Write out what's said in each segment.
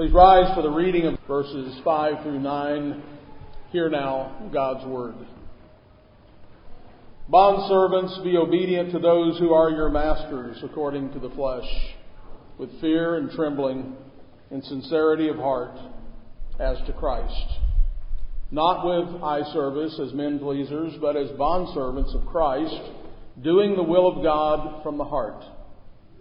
Please rise for the reading of verses 5 through 9. Hear now God's Word. Bondservants, be obedient to those who are your masters according to the flesh, with fear and trembling, in sincerity of heart, as to Christ. Not with eye service as men pleasers, but as bondservants of Christ, doing the will of God from the heart,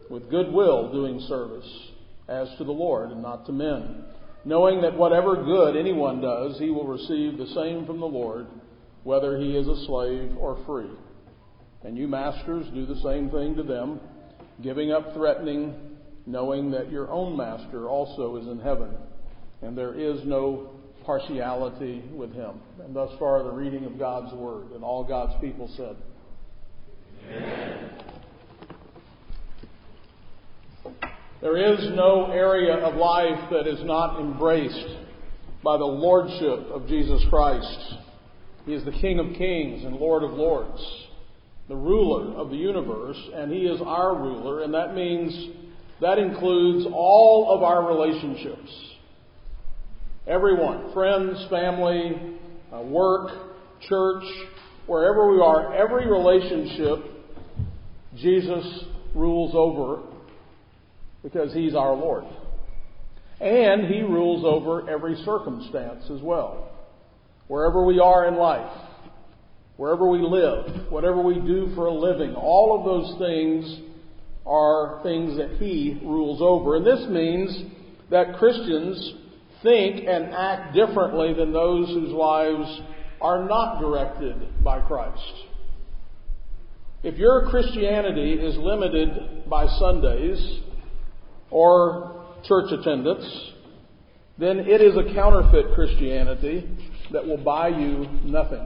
with good will doing service as to the Lord and not to men, knowing that whatever good anyone does, he will receive the same from the Lord, whether he is a slave or free. And you masters do the same thing to them, giving up threatening, knowing that your own master also is in heaven, and there is no partiality with him. And thus far the reading of God's word, and all God's people said. Amen. There is no area of life that is not embraced by the lordship of Jesus Christ. He is the King of kings and Lord of lords, the ruler of the universe, and He is our ruler, and that means that includes all of our relationships. Everyone, friends, family, uh, work, church, wherever we are, every relationship Jesus rules over because He's our Lord. And He rules over every circumstance as well. Wherever we are in life, wherever we live, whatever we do for a living, all of those things are things that He rules over. And this means that Christians think and act differently than those whose lives are not directed by Christ. If your Christianity is limited by Sundays, or church attendance, then it is a counterfeit Christianity that will buy you nothing.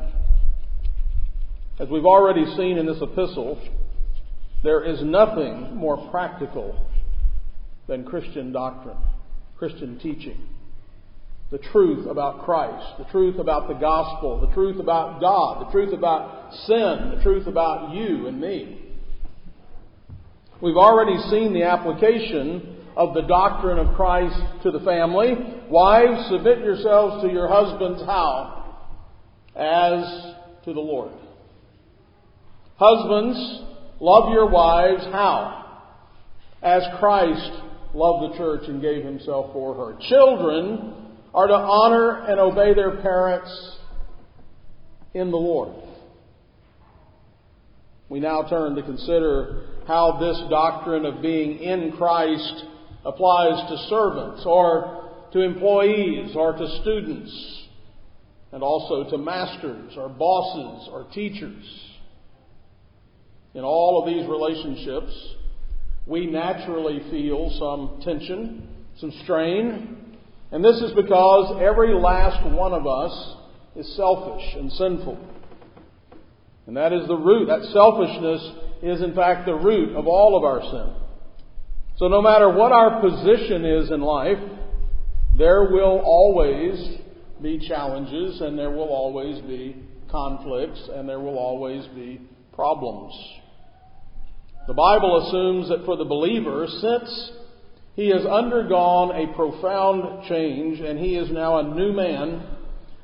As we've already seen in this epistle, there is nothing more practical than Christian doctrine, Christian teaching. The truth about Christ, the truth about the gospel, the truth about God, the truth about sin, the truth about you and me. We've already seen the application of the doctrine of Christ to the family. Wives, submit yourselves to your husbands how? As to the Lord. Husbands, love your wives how? As Christ loved the church and gave himself for her. Children are to honor and obey their parents in the Lord. We now turn to consider how this doctrine of being in Christ applies to servants or to employees or to students and also to masters or bosses or teachers. In all of these relationships, we naturally feel some tension, some strain, and this is because every last one of us is selfish and sinful. And that is the root. That selfishness is in fact the root of all of our sin. So no matter what our position is in life, there will always be challenges and there will always be conflicts and there will always be problems. The Bible assumes that for the believer, since he has undergone a profound change and he is now a new man,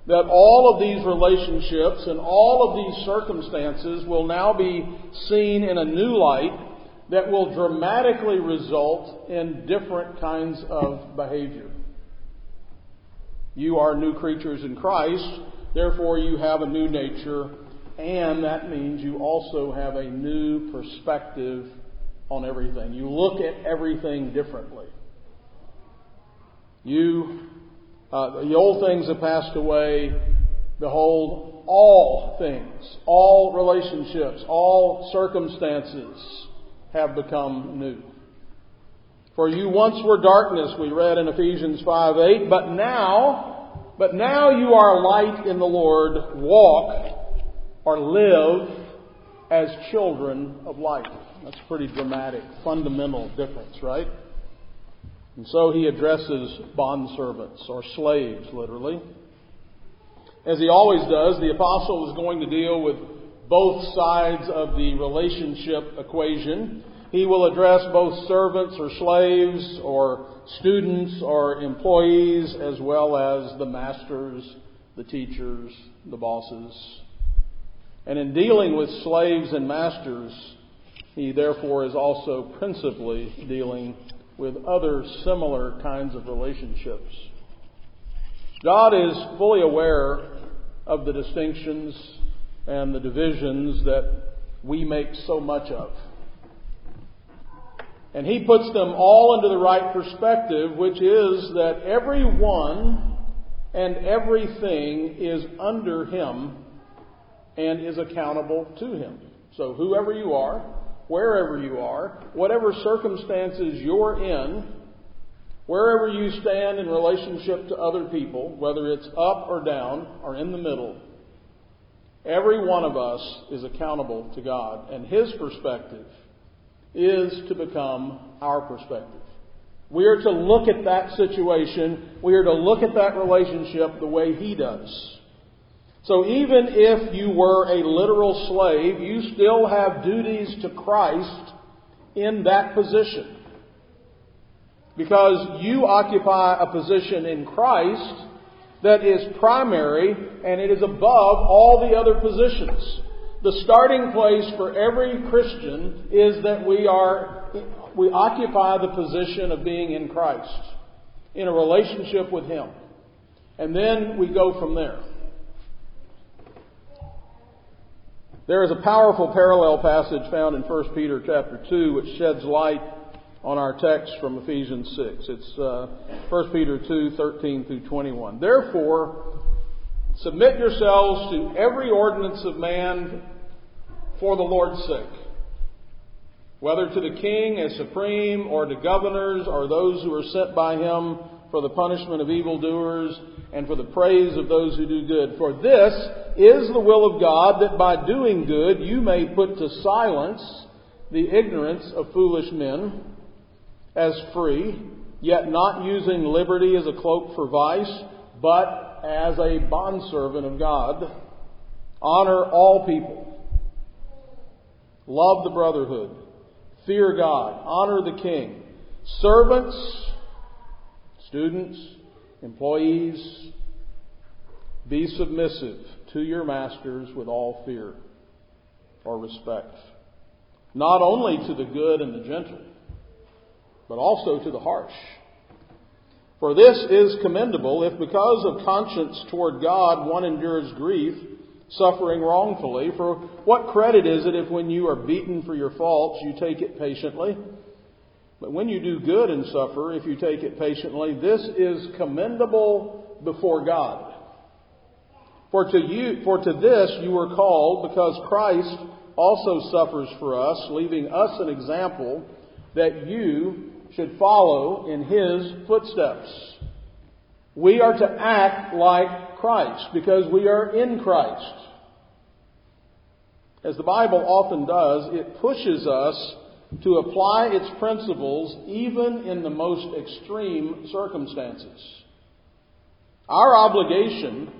that all of these relationships and all of these circumstances will now be seen in a new light that will dramatically result in different kinds of behavior. You are new creatures in Christ, therefore, you have a new nature, and that means you also have a new perspective on everything. You look at everything differently. You, uh, the old things have passed away. Behold, all things, all relationships, all circumstances have become new. For you once were darkness, we read in Ephesians 5 8, but now, but now you are light in the Lord. Walk or live as children of light. That's a pretty dramatic, fundamental difference, right? And so he addresses bondservants, or slaves, literally. As he always does, the apostle is going to deal with both sides of the relationship equation. he will address both servants or slaves or students or employees as well as the masters, the teachers, the bosses. And in dealing with slaves and masters, he therefore is also principally dealing with other similar kinds of relationships. God is fully aware of the distinctions and the divisions that we make so much of. And he puts them all into the right perspective, which is that everyone and everything is under him and is accountable to him. So whoever you are, wherever you are, whatever circumstances you're in, wherever you stand in relationship to other people, whether it's up or down or in the middle, every one of us is accountable to God. And his perspective is to become our perspective. We are to look at that situation, we are to look at that relationship the way He does. So even if you were a literal slave, you still have duties to Christ in that position. Because you occupy a position in Christ that is primary and it is above all the other positions. The starting place for every Christian is that we are, we occupy the position of being in Christ, in a relationship with Him. And then we go from there. There is a powerful parallel passage found in 1 Peter chapter 2 which sheds light on our text from Ephesians 6. It's uh, 1 Peter 2, 13 through 21. Therefore, Submit yourselves to every ordinance of man for the Lord's sake, whether to the king as supreme, or to governors, or those who are sent by him for the punishment of evildoers, and for the praise of those who do good. For this is the will of God, that by doing good you may put to silence the ignorance of foolish men, as free, yet not using liberty as a cloak for vice, but as a bondservant of God. Honor all people. Love the brotherhood. Fear God. Honor the king. Servants, students, employees, be submissive to your masters with all fear or respect. Not only to the good and the gentle, but also to the harsh. For this is commendable if because of conscience toward God one endures grief, suffering wrongfully. For what credit is it if when you are beaten for your faults you take it patiently? But when you do good and suffer, if you take it patiently, this is commendable before God. For to you, for to this you were called, because Christ also suffers for us, leaving us an example that you should follow in his footsteps. We are to act like Christ because we are in Christ. As the Bible often does, it pushes us to apply its principles even in the most extreme circumstances. Our obligation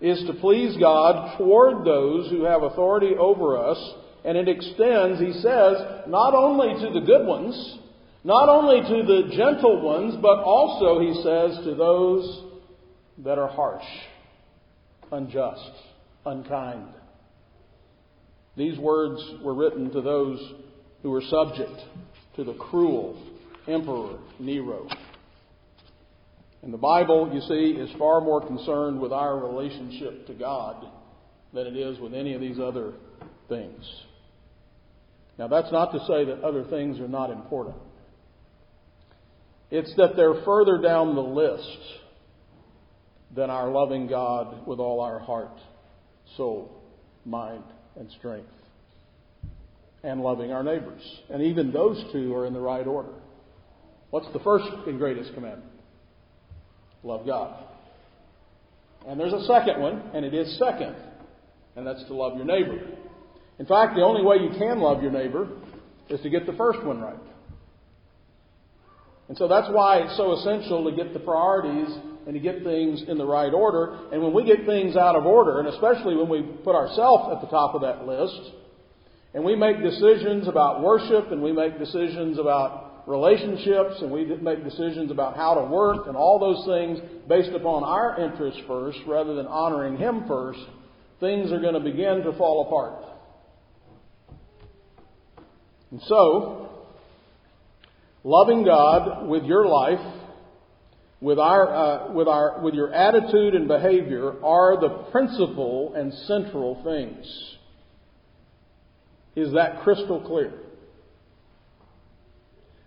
is to please God toward those who have authority over us, and it extends, he says, not only to the good ones, not only to the gentle ones, but also, he says, to those that are harsh, unjust, unkind. These words were written to those who were subject to the cruel Emperor Nero. And the Bible, you see, is far more concerned with our relationship to God than it is with any of these other things. Now, that's not to say that other things are not important. It's that they're further down the list than our loving God with all our heart, soul, mind, and strength. And loving our neighbors. And even those two are in the right order. What's the first and greatest commandment? Love God. And there's a second one, and it is second, and that's to love your neighbor. In fact, the only way you can love your neighbor is to get the first one right. And so that's why it's so essential to get the priorities and to get things in the right order. And when we get things out of order, and especially when we put ourselves at the top of that list, And we make decisions about worship and we make decisions about relationships and we make decisions about how to work and all those things based upon our interests first rather than honoring Him first, things are going to begin to fall apart. And so, loving God with your life, with our, uh, with our, with your attitude and behavior are the principal and central things. Is that crystal clear?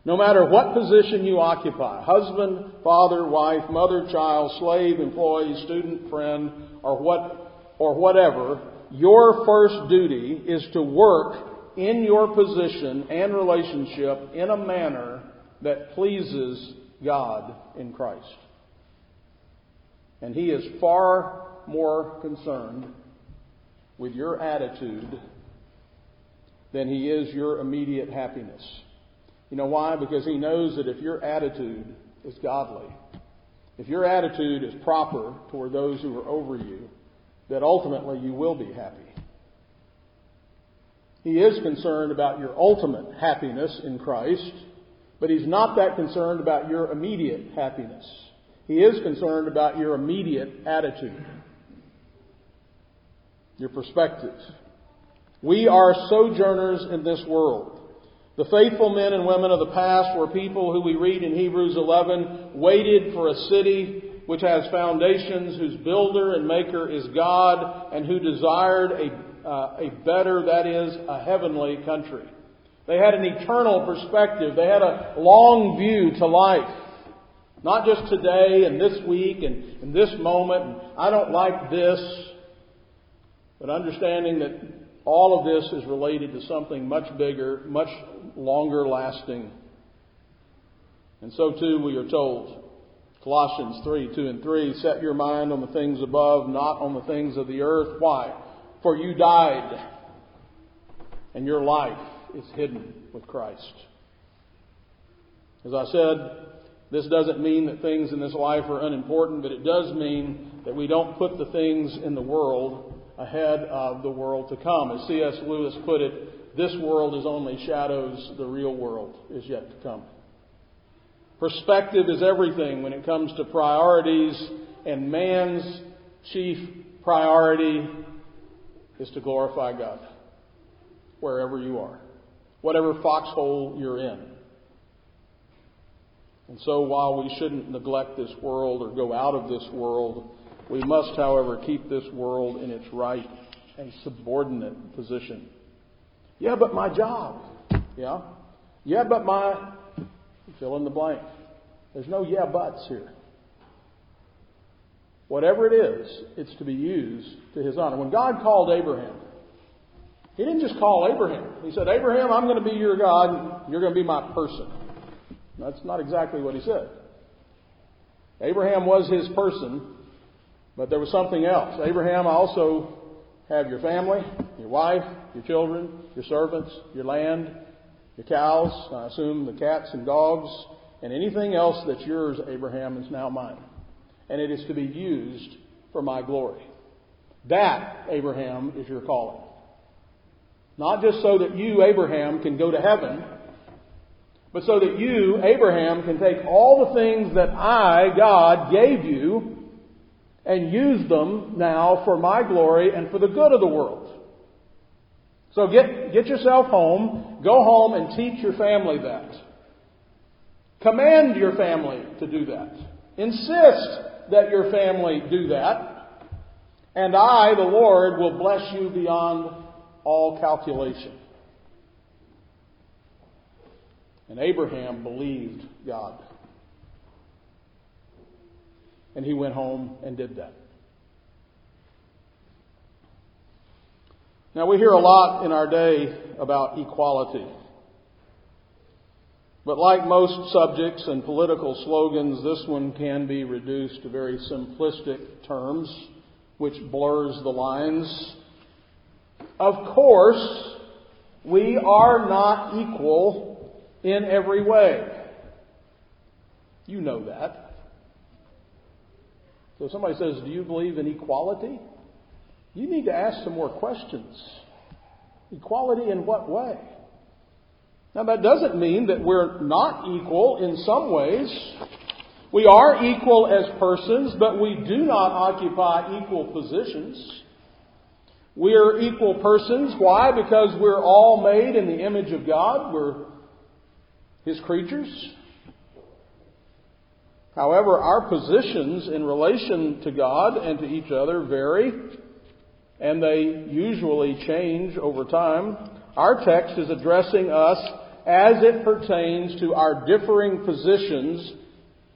No matter what position you occupy, husband, father, wife, mother, child, slave, employee, student, friend, or what, or whatever, your first duty is to work in your position and relationship in a manner that pleases God in Christ. And He is far more concerned with your attitude than He is your immediate happiness. You know why? Because He knows that if your attitude is godly, if your attitude is proper toward those who are over you, that ultimately you will be happy. He is concerned about your ultimate happiness in Christ, but He's not that concerned about your immediate happiness. He is concerned about your immediate attitude, your perspective. We are sojourners in this world. The faithful men and women of the past were people who we read in Hebrews 11 waited for a city which has foundations, whose builder and maker is God, and who desired a, uh, a better, that is, a heavenly country. They had an eternal perspective. They had a long view to life. Not just today and this week and, and this moment, and I don't like this, but understanding that all of this is related to something much bigger, much longer lasting. And so too we are told. Colossians 3, 2 and 3, set your mind on the things above, not on the things of the earth. Why? For you died, and your life is hidden with Christ. As I said, this doesn't mean that things in this life are unimportant, but it does mean that we don't put the things in the world ahead of the world to come. As C.S. Lewis put it, this world is only shadows, the real world is yet to come. Perspective is everything when it comes to priorities, and man's chief priority is to glorify God wherever you are, whatever foxhole you're in. And so while we shouldn't neglect this world or go out of this world, we must, however, keep this world in its right and subordinate position. Yeah, but my job. Yeah. Yeah, but my Fill in the blank. There's no yeah buts here. Whatever it is, it's to be used to his honor. When God called Abraham, he didn't just call Abraham. He said, Abraham, I'm going to be your God. You're going to be my person. That's not exactly what he said. Abraham was his person, but there was something else. Abraham, I also have your family, your wife, your children, your servants, your land, your cows, I assume the cats and dogs, and anything else that's yours, Abraham, is now mine. And it is to be used for my glory. That, Abraham, is your calling. Not just so that you, Abraham, can go to heaven, but so that you, Abraham, can take all the things that I, God, gave you and use them now for my glory and for the good of the world. So get, get yourself home, go home and teach your family that. Command your family to do that. Insist that your family do that. And I, the Lord, will bless you beyond all calculation. And Abraham believed God. And he went home and did that. Now, we hear a lot in our day about equality. But like most subjects and political slogans, this one can be reduced to very simplistic terms, which blurs the lines. Of course, we are not equal in every way. You know that. So somebody says, Do you believe in equality? You need to ask some more questions. Equality in what way? Now, that doesn't mean that we're not equal in some ways. We are equal as persons, but we do not occupy equal positions. We are equal persons. Why? Because we're all made in the image of God. We're His creatures. However, our positions in relation to God and to each other vary, and they usually change over time. Our text is addressing us as it pertains to our differing positions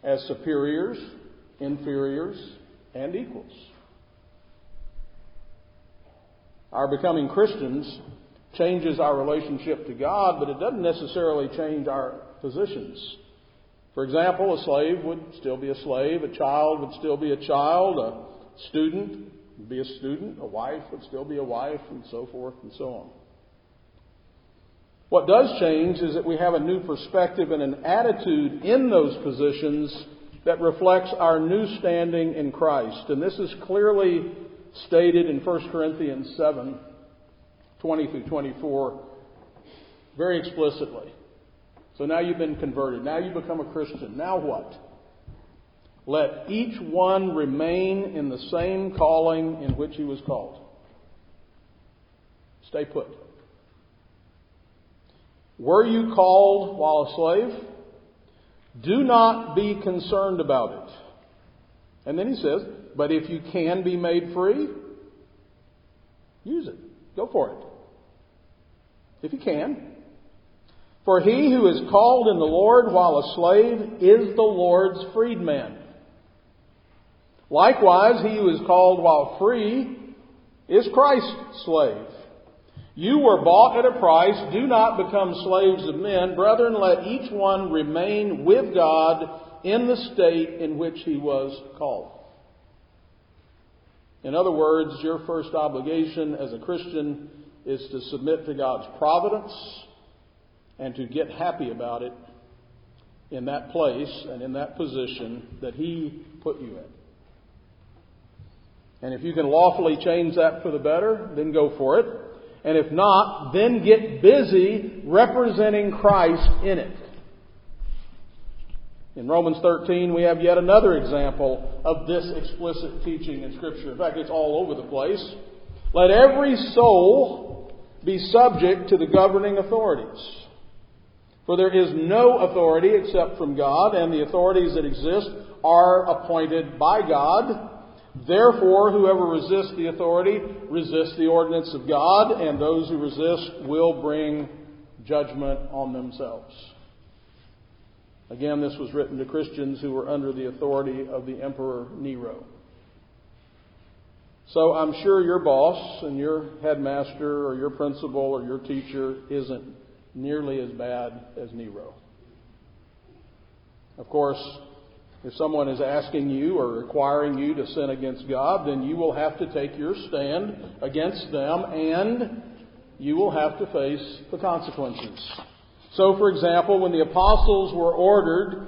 as superiors, inferiors, and equals. Our becoming Christians changes our relationship to God, but it doesn't necessarily change our positions. For example, a slave would still be a slave, a child would still be a child, a student would be a student, a wife would still be a wife, and so forth and so on. What does change is that we have a new perspective and an attitude in those positions that reflects our new standing in Christ. And this is clearly stated in 1 Corinthians 7 20 through 24 very explicitly. So now you've been converted. Now you become a Christian. Now what? Let each one remain in the same calling in which he was called. Stay put. Were you called while a slave? Do not be concerned about it. And then he says, but if you can be made free, use it. Go for it. If you can. For he who is called in the Lord while a slave is the Lord's freedman. Likewise, he who is called while free is Christ's slave. You were bought at a price. Do not become slaves of men. Brethren, let each one remain with God in the state in which he was called. In other words, your first obligation as a Christian is to submit to God's providence and to get happy about it in that place and in that position that He put you in. And if you can lawfully change that for the better, then go for it. And if not, then get busy representing Christ in it. In Romans 13, we have yet another example of this explicit teaching in Scripture. In fact, it's all over the place. Let every soul be subject to the governing authorities. For there is no authority except from God, and the authorities that exist are appointed by God. Therefore, whoever resists the authority resists the ordinance of God, and those who resist will bring judgment on themselves. Again, this was written to Christians who were under the authority of the Emperor Nero. So I'm sure your boss and your headmaster or your principal or your teacher isn't nearly as bad as Nero. Of course, if someone is asking you or requiring you to sin against God, then you will have to take your stand against them and you will have to face the consequences. So, for example, when the apostles were ordered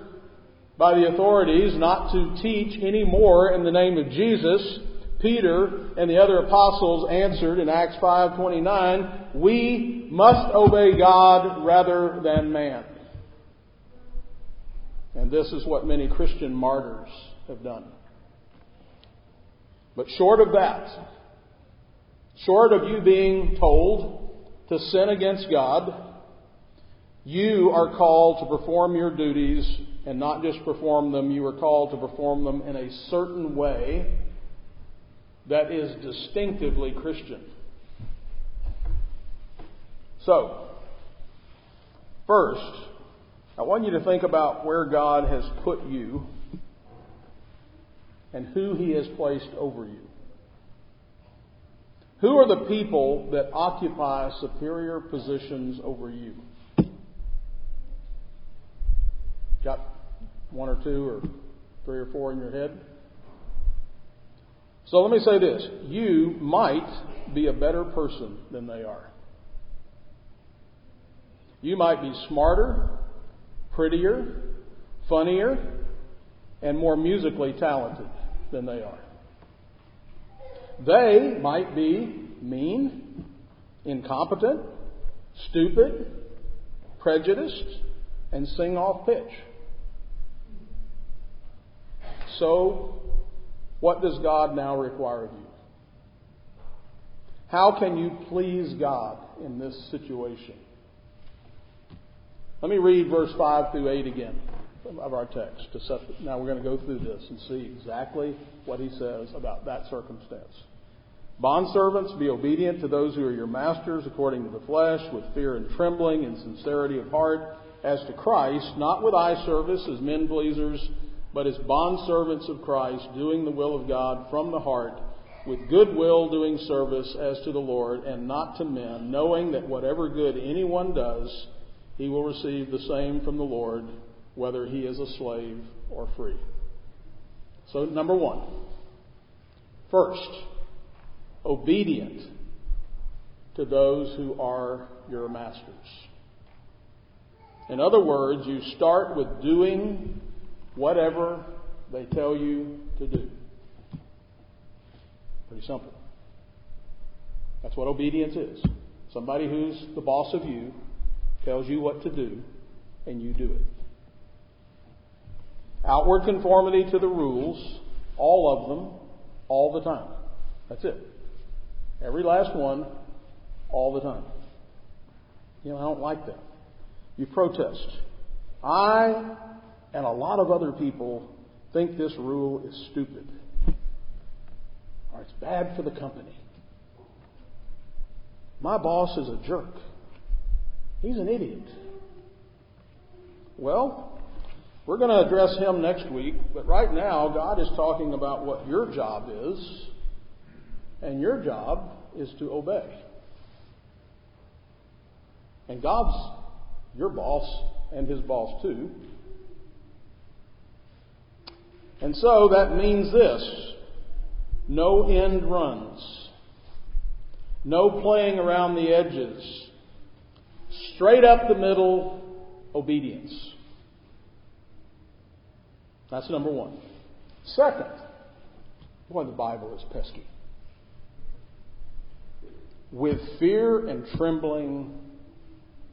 by the authorities not to teach any more in the name of Jesus, Peter and the other apostles answered in Acts 5:29, "We must obey God rather than man." And this is what many Christian martyrs have done. But short of that, short of you being told to sin against God, you are called to perform your duties and not just perform them, you are called to perform them in a certain way that is distinctively Christian. So, first, I want you to think about where God has put you and who He has placed over you. Who are the people that occupy superior positions over you? Got one or two or three or four in your head? So let me say this. You might be a better person than they are. You might be smarter, prettier, funnier, and more musically talented than they are. They might be mean, incompetent, stupid, prejudiced, and sing off pitch. So, what does God now require of you? How can you please God in this situation? Let me read verse 5 through 8 again of our text. To set, now we're going to go through this and see exactly what he says about that circumstance. Bondservants, be obedient to those who are your masters according to the flesh, with fear and trembling and sincerity of heart, as to Christ, not with eye service as men pleasers, but as bondservants of Christ, doing the will of God from the heart, with good will doing service as to the Lord and not to men, knowing that whatever good anyone does, he will receive the same from the Lord, whether he is a slave or free. So, number one, first, obedient to those who are your masters. In other words, you start with doing whatever they tell you to do. Pretty simple. That's what obedience is. Somebody who's the boss of you tells you what to do, and you do it. Outward conformity to the rules, all of them, all the time. That's it. Every last one, all the time. You know, I don't like that. You protest. I and a lot of other people think this rule is stupid or it's bad for the company. My boss is a jerk. He's an idiot. Well, we're going to address him next week, but right now, God is talking about what your job is, and your job is to obey. And God's your boss and his boss too. And so that means this no end runs, no playing around the edges, straight up the middle obedience. That's number one. Second, boy, the Bible is pesky. With fear and trembling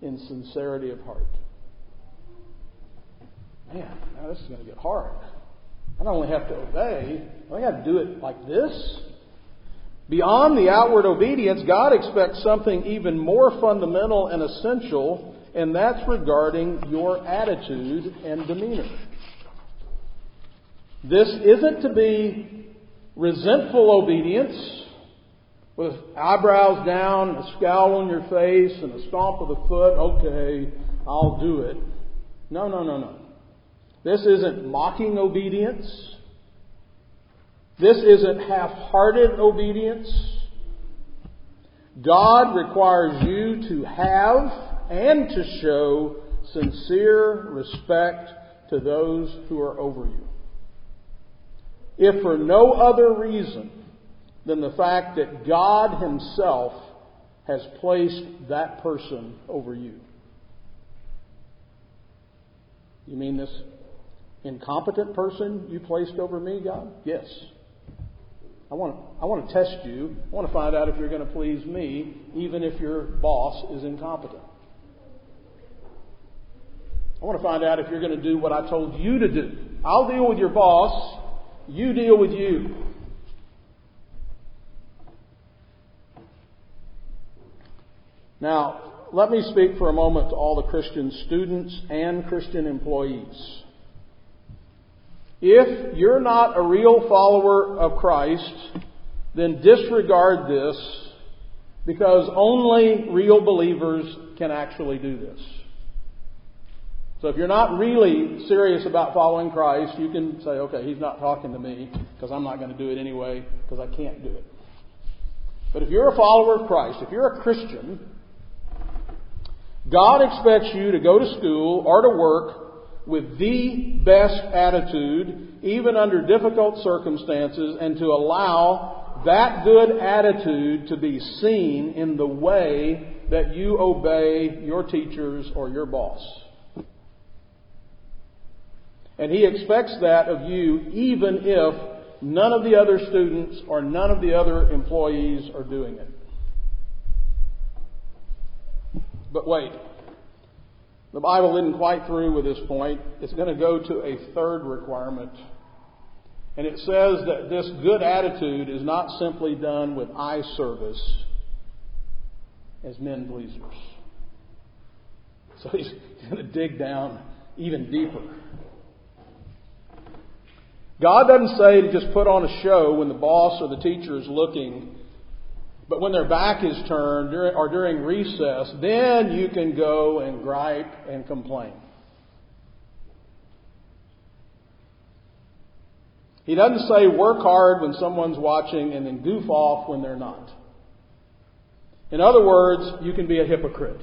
in sincerity of heart. Man, now this is going to get hard. I don't only have to obey, I have to do it like this. Beyond the outward obedience, God expects something even more fundamental and essential, and that's regarding your attitude and demeanor. This isn't to be resentful obedience with eyebrows down and a scowl on your face and a stomp of the foot. Okay, I'll do it. No, no, no, no. This isn't mocking obedience. This isn't half hearted obedience. God requires you to have and to show sincere respect to those who are over you. If for no other reason than the fact that God Himself has placed that person over you. You mean this incompetent person you placed over me, God? Yes. I want, to, I want to test you. I want to find out if you're going to please me, even if your boss is incompetent. I want to find out if you're going to do what I told you to do. I'll deal with your boss. You deal with you. Now, let me speak for a moment to all the Christian students and Christian employees. If you're not a real follower of Christ, then disregard this because only real believers can actually do this. So if you're not really serious about following Christ, you can say, okay, he's not talking to me because I'm not going to do it anyway because I can't do it. But if you're a follower of Christ, if you're a Christian, God expects you to go to school or to work with the best attitude, even under difficult circumstances, and to allow that good attitude to be seen in the way that you obey your teachers or your boss. And he expects that of you even if none of the other students or none of the other employees are doing it. But wait. The Bible isn't quite through with this point. It's going to go to a third requirement. And it says that this good attitude is not simply done with eye service as men pleasers. So he's going to dig down even deeper. God doesn't say to just put on a show when the boss or the teacher is looking, but when their back is turned or during recess, then you can go and gripe and complain. He doesn't say work hard when someone's watching and then goof off when they're not. In other words, you can be a hypocrite.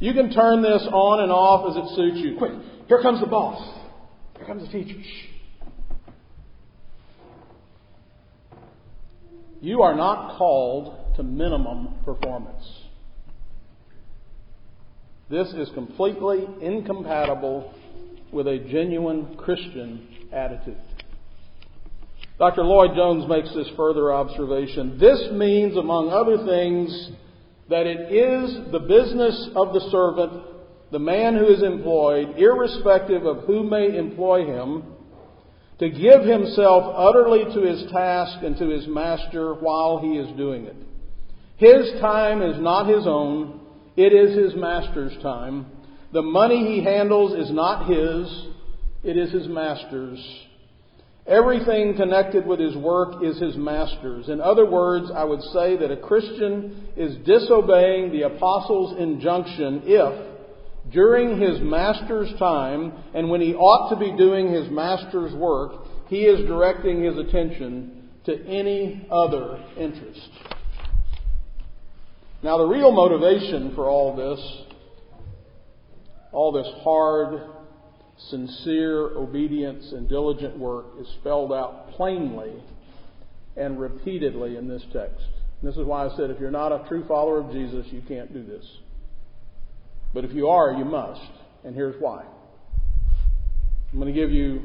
You can turn this on and off as it suits you. Quick, here comes the boss. Here comes the teacher. Shh. You are not called to minimum performance. This is completely incompatible with a genuine Christian attitude. Dr. Lloyd Jones makes this further observation. This means, among other things, that it is the business of the servant, the man who is employed, irrespective of who may employ him, to give himself utterly to his task and to his master while he is doing it. His time is not his own, it is his master's time. The money he handles is not his, it is his master's. Everything connected with his work is his master's. In other words, I would say that a Christian is disobeying the apostles' injunction if, during his master's time, and when he ought to be doing his master's work, he is directing his attention to any other interest. Now, the real motivation for all this all this hard, sincere obedience and diligent work is spelled out plainly and repeatedly in this text. And this is why I said if you're not a true follower of Jesus, you can't do this. But if you are, you must. And here's why. I'm going to give you,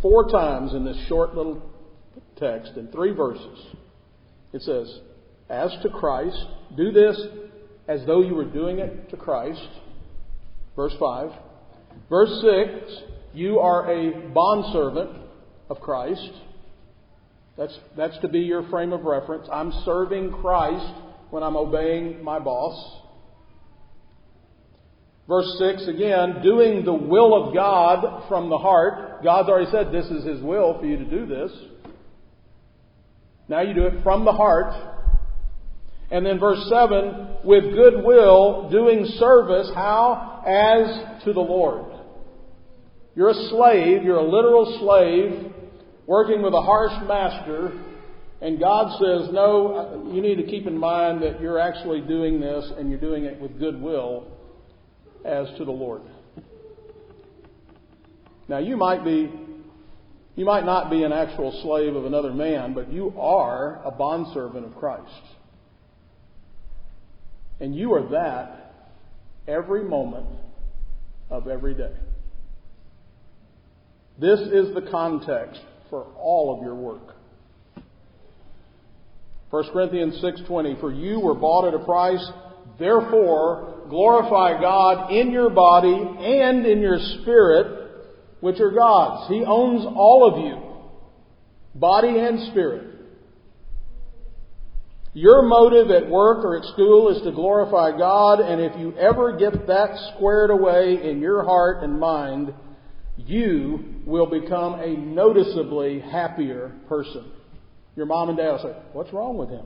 four times in this short little text in three verses. It says, As to Christ, do this as though you were doing it to Christ. Verse 5. Verse 6, you are a bondservant of Christ. That's, that's to be your frame of reference. I'm serving Christ when I'm obeying my boss. Verse 6 again, doing the will of God from the heart. God's already said this is His will for you to do this. Now you do it from the heart. And then verse 7, with goodwill, doing service, how? As to the Lord. You're a slave, you're a literal slave, working with a harsh master, and God says, no, you need to keep in mind that you're actually doing this and you're doing it with goodwill as to the Lord. Now you might be you might not be an actual slave of another man, but you are a bondservant of Christ. And you are that every moment of every day. This is the context for all of your work. 1 Corinthians 6:20 For you were bought at a price therefore glorify God in your body and in your spirit which are God's. He owns all of you body and spirit. Your motive at work or at school is to glorify God, and if you ever get that squared away in your heart and mind, you will become a noticeably happier person. Your mom and dad will say, What's wrong with him?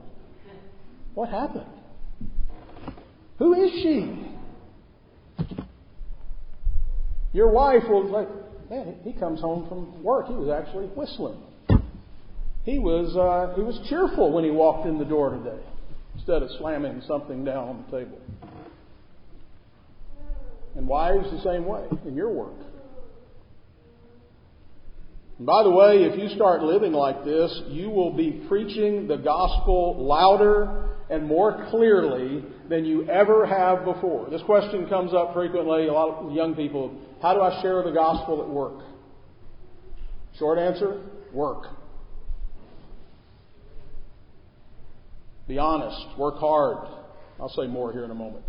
What happened? Who is she? Your wife will like, man, he comes home from work. He was actually whistling. He was, uh, he was cheerful when he walked in the door today instead of slamming something down on the table. And wives, the same way in your work. And by the way, if you start living like this, you will be preaching the gospel louder and more clearly than you ever have before. This question comes up frequently. A lot of young people, how do I share the gospel at work? Short answer, work. Be honest. Work hard. I'll say more here in a moment.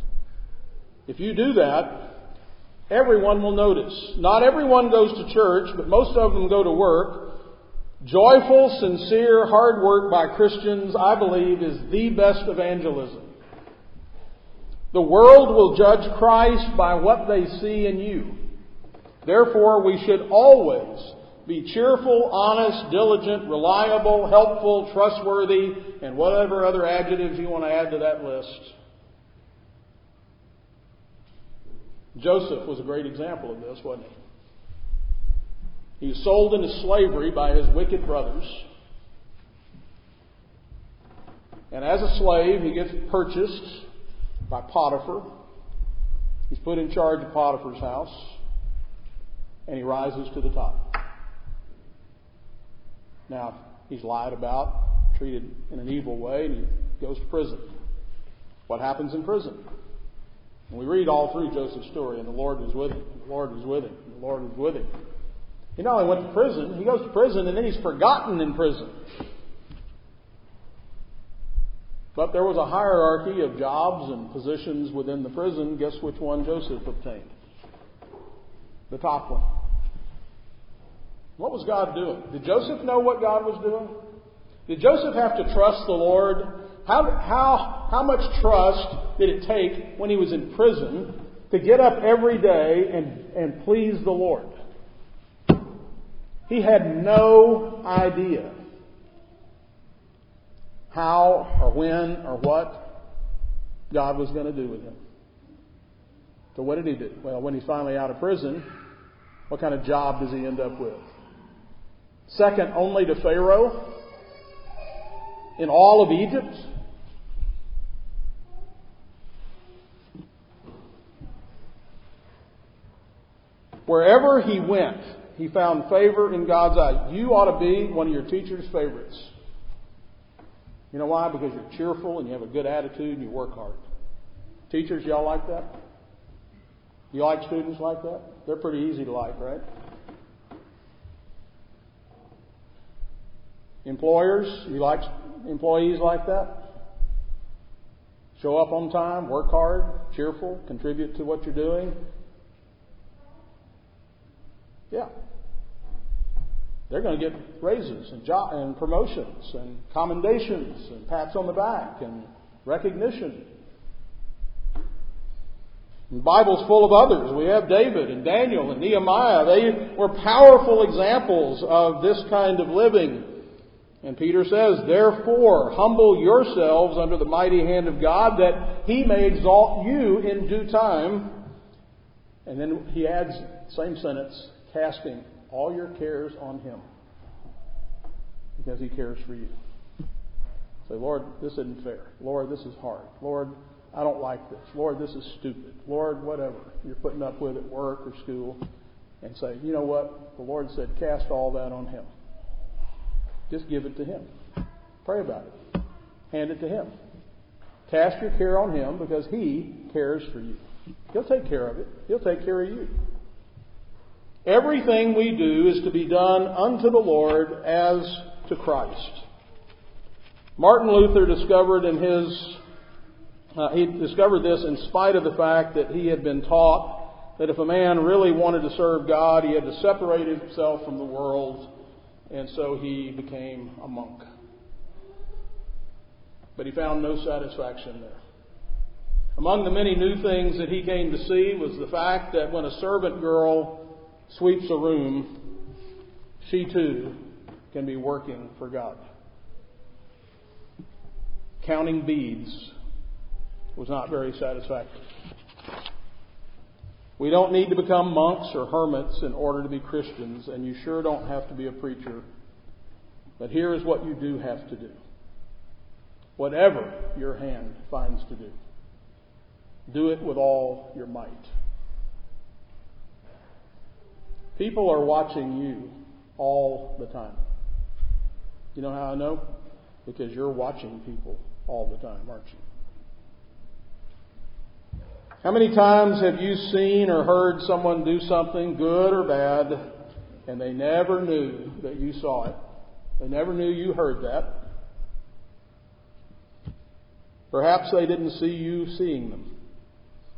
If you do that, everyone will notice. Not everyone goes to church, but most of them go to work. Joyful, sincere, hard work by Christians, I believe, is the best evangelism. The world will judge Christ by what they see in you. Therefore, we should always be cheerful, honest, diligent, reliable, helpful, trustworthy, and whatever other adjectives you want to add to that list. Joseph was a great example of this, wasn't he? He was sold into slavery by his wicked brothers. And as a slave, he gets purchased by Potiphar. He's put in charge of Potiphar's house. And he rises to the top. Now, he's lied about, treated in an evil way, and he goes to prison. What happens in prison? And we read all through Joseph's story, and the Lord was with him, the Lord was with him, the Lord was with him. He not only went to prison, he goes to prison, and then he's forgotten in prison. But there was a hierarchy of jobs and positions within the prison. Guess which one Joseph obtained? The top one. What was God doing? Did Joseph know what God was doing? Did Joseph have to trust the Lord? How, how, how much trust did it take when he was in prison to get up every day and, and please the Lord? He had no idea how or when or what God was going to do with him. So what did he do? Well, when he's finally out of prison, what kind of job does he end up with? second only to Pharaoh in all of Egypt. Wherever he went, he found favor in God's eyes. You ought to be one of your teacher's favorites. You know why? Because you're cheerful and you have a good attitude and you work hard. Teachers, y'all like that? You like students like that? They're pretty easy to like, right? Employers, you like employees like that? Show up on time, work hard, cheerful, contribute to what you're doing. Yeah. They're going to get raises and, job, and promotions and commendations and pats on the back and recognition. The Bible's full of others. We have David and Daniel and Nehemiah. They were powerful examples of this kind of living. And Peter says, Therefore, humble yourselves under the mighty hand of God, that he may exalt you in due time. And then he adds, same sentence, casting all your cares on him. Because he cares for you. Say, Lord, this isn't fair. Lord, this is hard. Lord, I don't like this. Lord, this is stupid. Lord, whatever you're putting up with at work or school. And say, you know what? The Lord said, cast all that on him. Just give it to Him. Pray about it. Hand it to Him. Cast your care on Him because He cares for you. He'll take care of it. He'll take care of you. Everything we do is to be done unto the Lord as to Christ. Martin Luther discovered in his, uh, he discovered this in spite of the fact that he had been taught that if a man really wanted to serve God, he had to separate himself from the world and so he became a monk. But he found no satisfaction there. Among the many new things that he came to see was the fact that when a servant girl sweeps a room, she too can be working for God. Counting beads was not very satisfactory. We don't need to become monks or hermits in order to be Christians, and you sure don't have to be a preacher. But here is what you do have to do whatever your hand finds to do, do it with all your might. People are watching you all the time. You know how I know? Because you're watching people all the time, aren't you? How many times have you seen or heard someone do something, good or bad, and they never knew that you saw it? They never knew you heard that. Perhaps they didn't see you seeing them.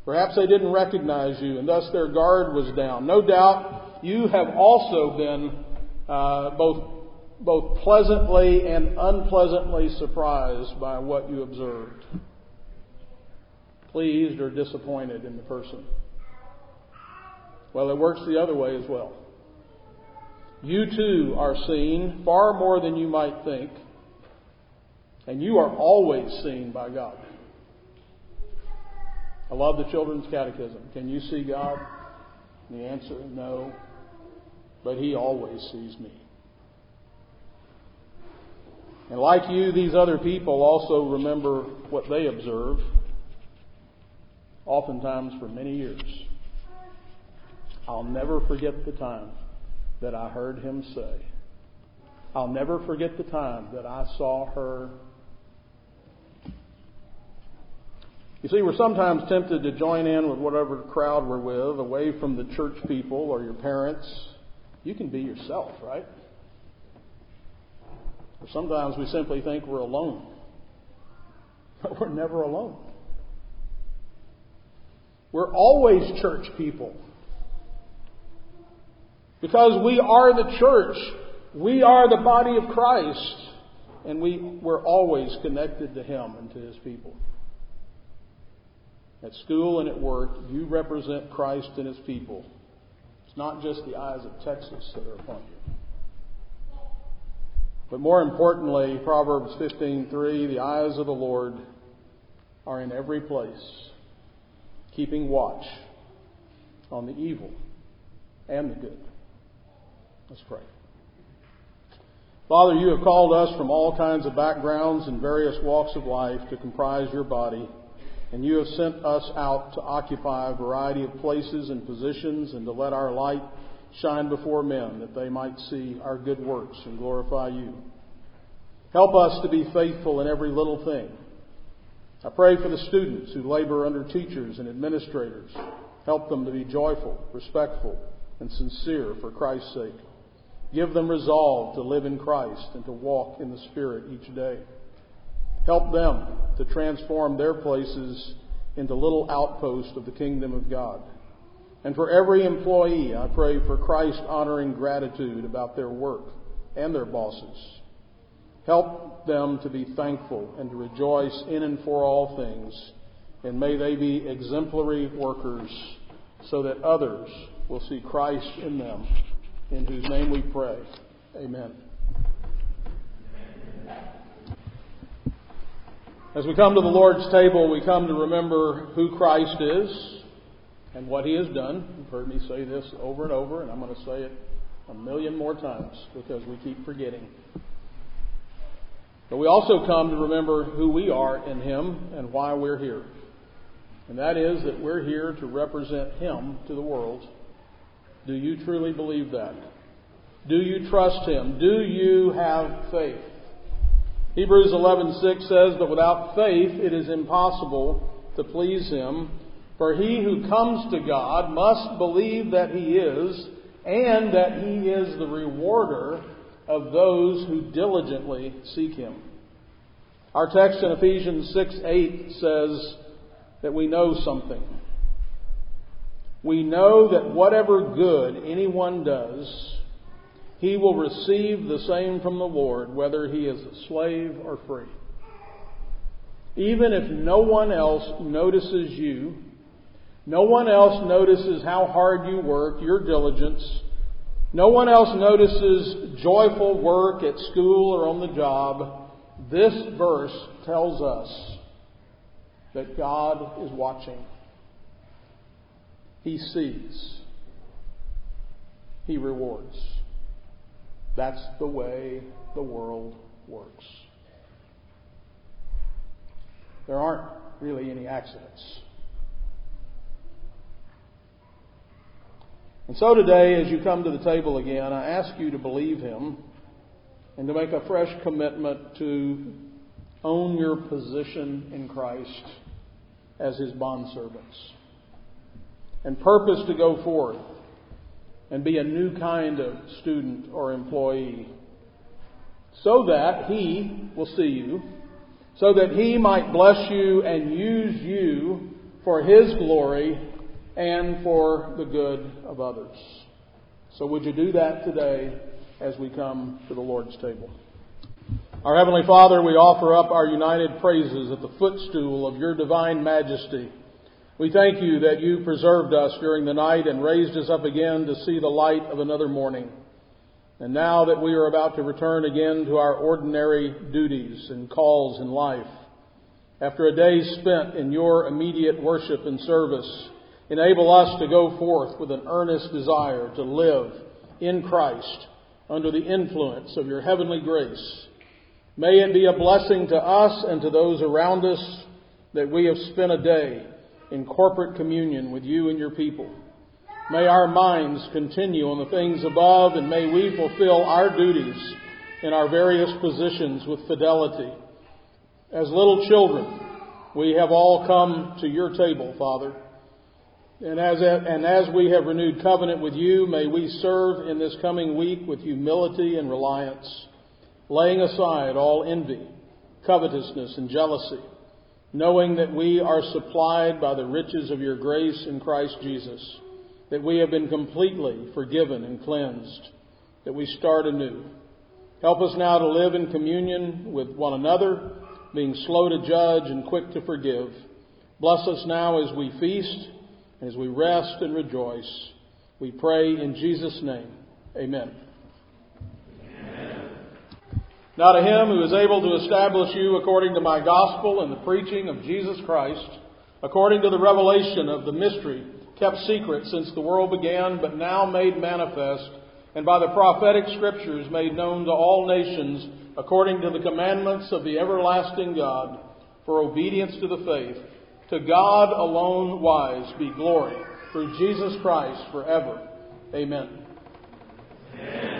Perhaps they didn't recognize you, and thus their guard was down. No doubt you have also been uh, both both pleasantly and unpleasantly surprised by what you observed, pleased or disappointed in the person. Well, it works the other way as well. You too are seen far more than you might think, and you are always seen by God. I love the children's catechism. Can you see God? The answer no, but He always sees me. And like you, these other people also remember what they observe, oftentimes for many years. I'll never forget the time that I heard him say, I'll never forget the time that I saw her. You see, we're sometimes tempted to join in with whatever crowd we're with, away from the church people or your parents. You can be yourself, right? Or sometimes we simply think we're alone. But we're never alone. We're always church people. Because we are the church. We are the body of Christ. And we, we're always connected to Him and to His people. At school and at work, you represent Christ and His people. It's not just the eyes of Texas that are upon you. But more importantly, Proverbs 15:3, the eyes of the Lord are in every place, keeping watch on the evil and the good. Let's pray. Father, you have called us from all kinds of backgrounds and various walks of life to comprise your body, and you have sent us out to occupy a variety of places and positions and to let our light shine before men that they might see our good works and glorify you. Help us to be faithful in every little thing. I pray for the students who labor under teachers and administrators. Help them to be joyful, respectful, and sincere for Christ's sake. Give them resolve to live in Christ and to walk in the Spirit each day. Help them to transform their places into little outposts of the kingdom of God. And for every employee, I pray for Christ honoring gratitude about their work and their bosses. Help them to be thankful and to rejoice in and for all things. And may they be exemplary workers so that others will see Christ in them in whose name we pray. Amen. As we come to the Lord's table, we come to remember who Christ is and what He has done. You've heard me say this over and over, and I'm going to say it a million more times because we keep forgetting. But we also come to remember who we are in Him and why we're here. And that is that we're here to represent Him to the world do you truly believe that? Do you trust him? Do you have faith? Hebrews 11:6 says that without faith it is impossible to please him, for he who comes to God must believe that he is and that he is the rewarder of those who diligently seek him. Our text in Ephesians 6:8 says that we know something we know that whatever good anyone does, he will receive the same from the Lord, whether he is a slave or free. Even if no one else notices you, no one else notices how hard you work, your diligence, no one else notices joyful work at school or on the job, this verse tells us that God is watching. He sees. He rewards. That's the way the world works. There aren't really any accidents. And so today, as you come to the table again, I ask you to believe Him and to make a fresh commitment to own your position in Christ as His bondservants and purpose to go forth and be a new kind of student or employee so that he will see you so that he might bless you and use you for his glory and for the good of others. So would you do that today as we come to the Lord's table? Our Heavenly Father, we offer up our united praises at the footstool of your divine majesty. We thank you that you preserved us during the night and raised us up again to see the light of another morning. And now that we are about to return again to our ordinary duties and calls in life, after a day spent in your immediate worship and service, enable us to go forth with an earnest desire to live in Christ under the influence of your heavenly grace. May it be a blessing to us and to those around us that we have spent a day in corporate communion with you and your people. May our minds continue on the things above, and may we fulfill our duties in our various positions with fidelity. As little children, we have all come to your table, Father. And as, and as we have renewed covenant with you, may we serve in this coming week with humility and reliance, laying aside all envy, covetousness, and jealousy knowing that we are supplied by the riches of your grace in Christ Jesus, that we have been completely forgiven and cleansed, that we start anew. Help us now to live in communion with one another, being slow to judge and quick to forgive. Bless us now as we feast, as we rest and rejoice. We pray in Jesus' name. Amen. Now to him who is able to establish you according to my gospel and the preaching of Jesus Christ, according to the revelation of the mystery kept secret since the world began, but now made manifest, and by the prophetic scriptures made known to all nations, according to the commandments of the everlasting God, for obedience to the faith. To God alone wise be glory through Jesus Christ forever. Amen. Amen.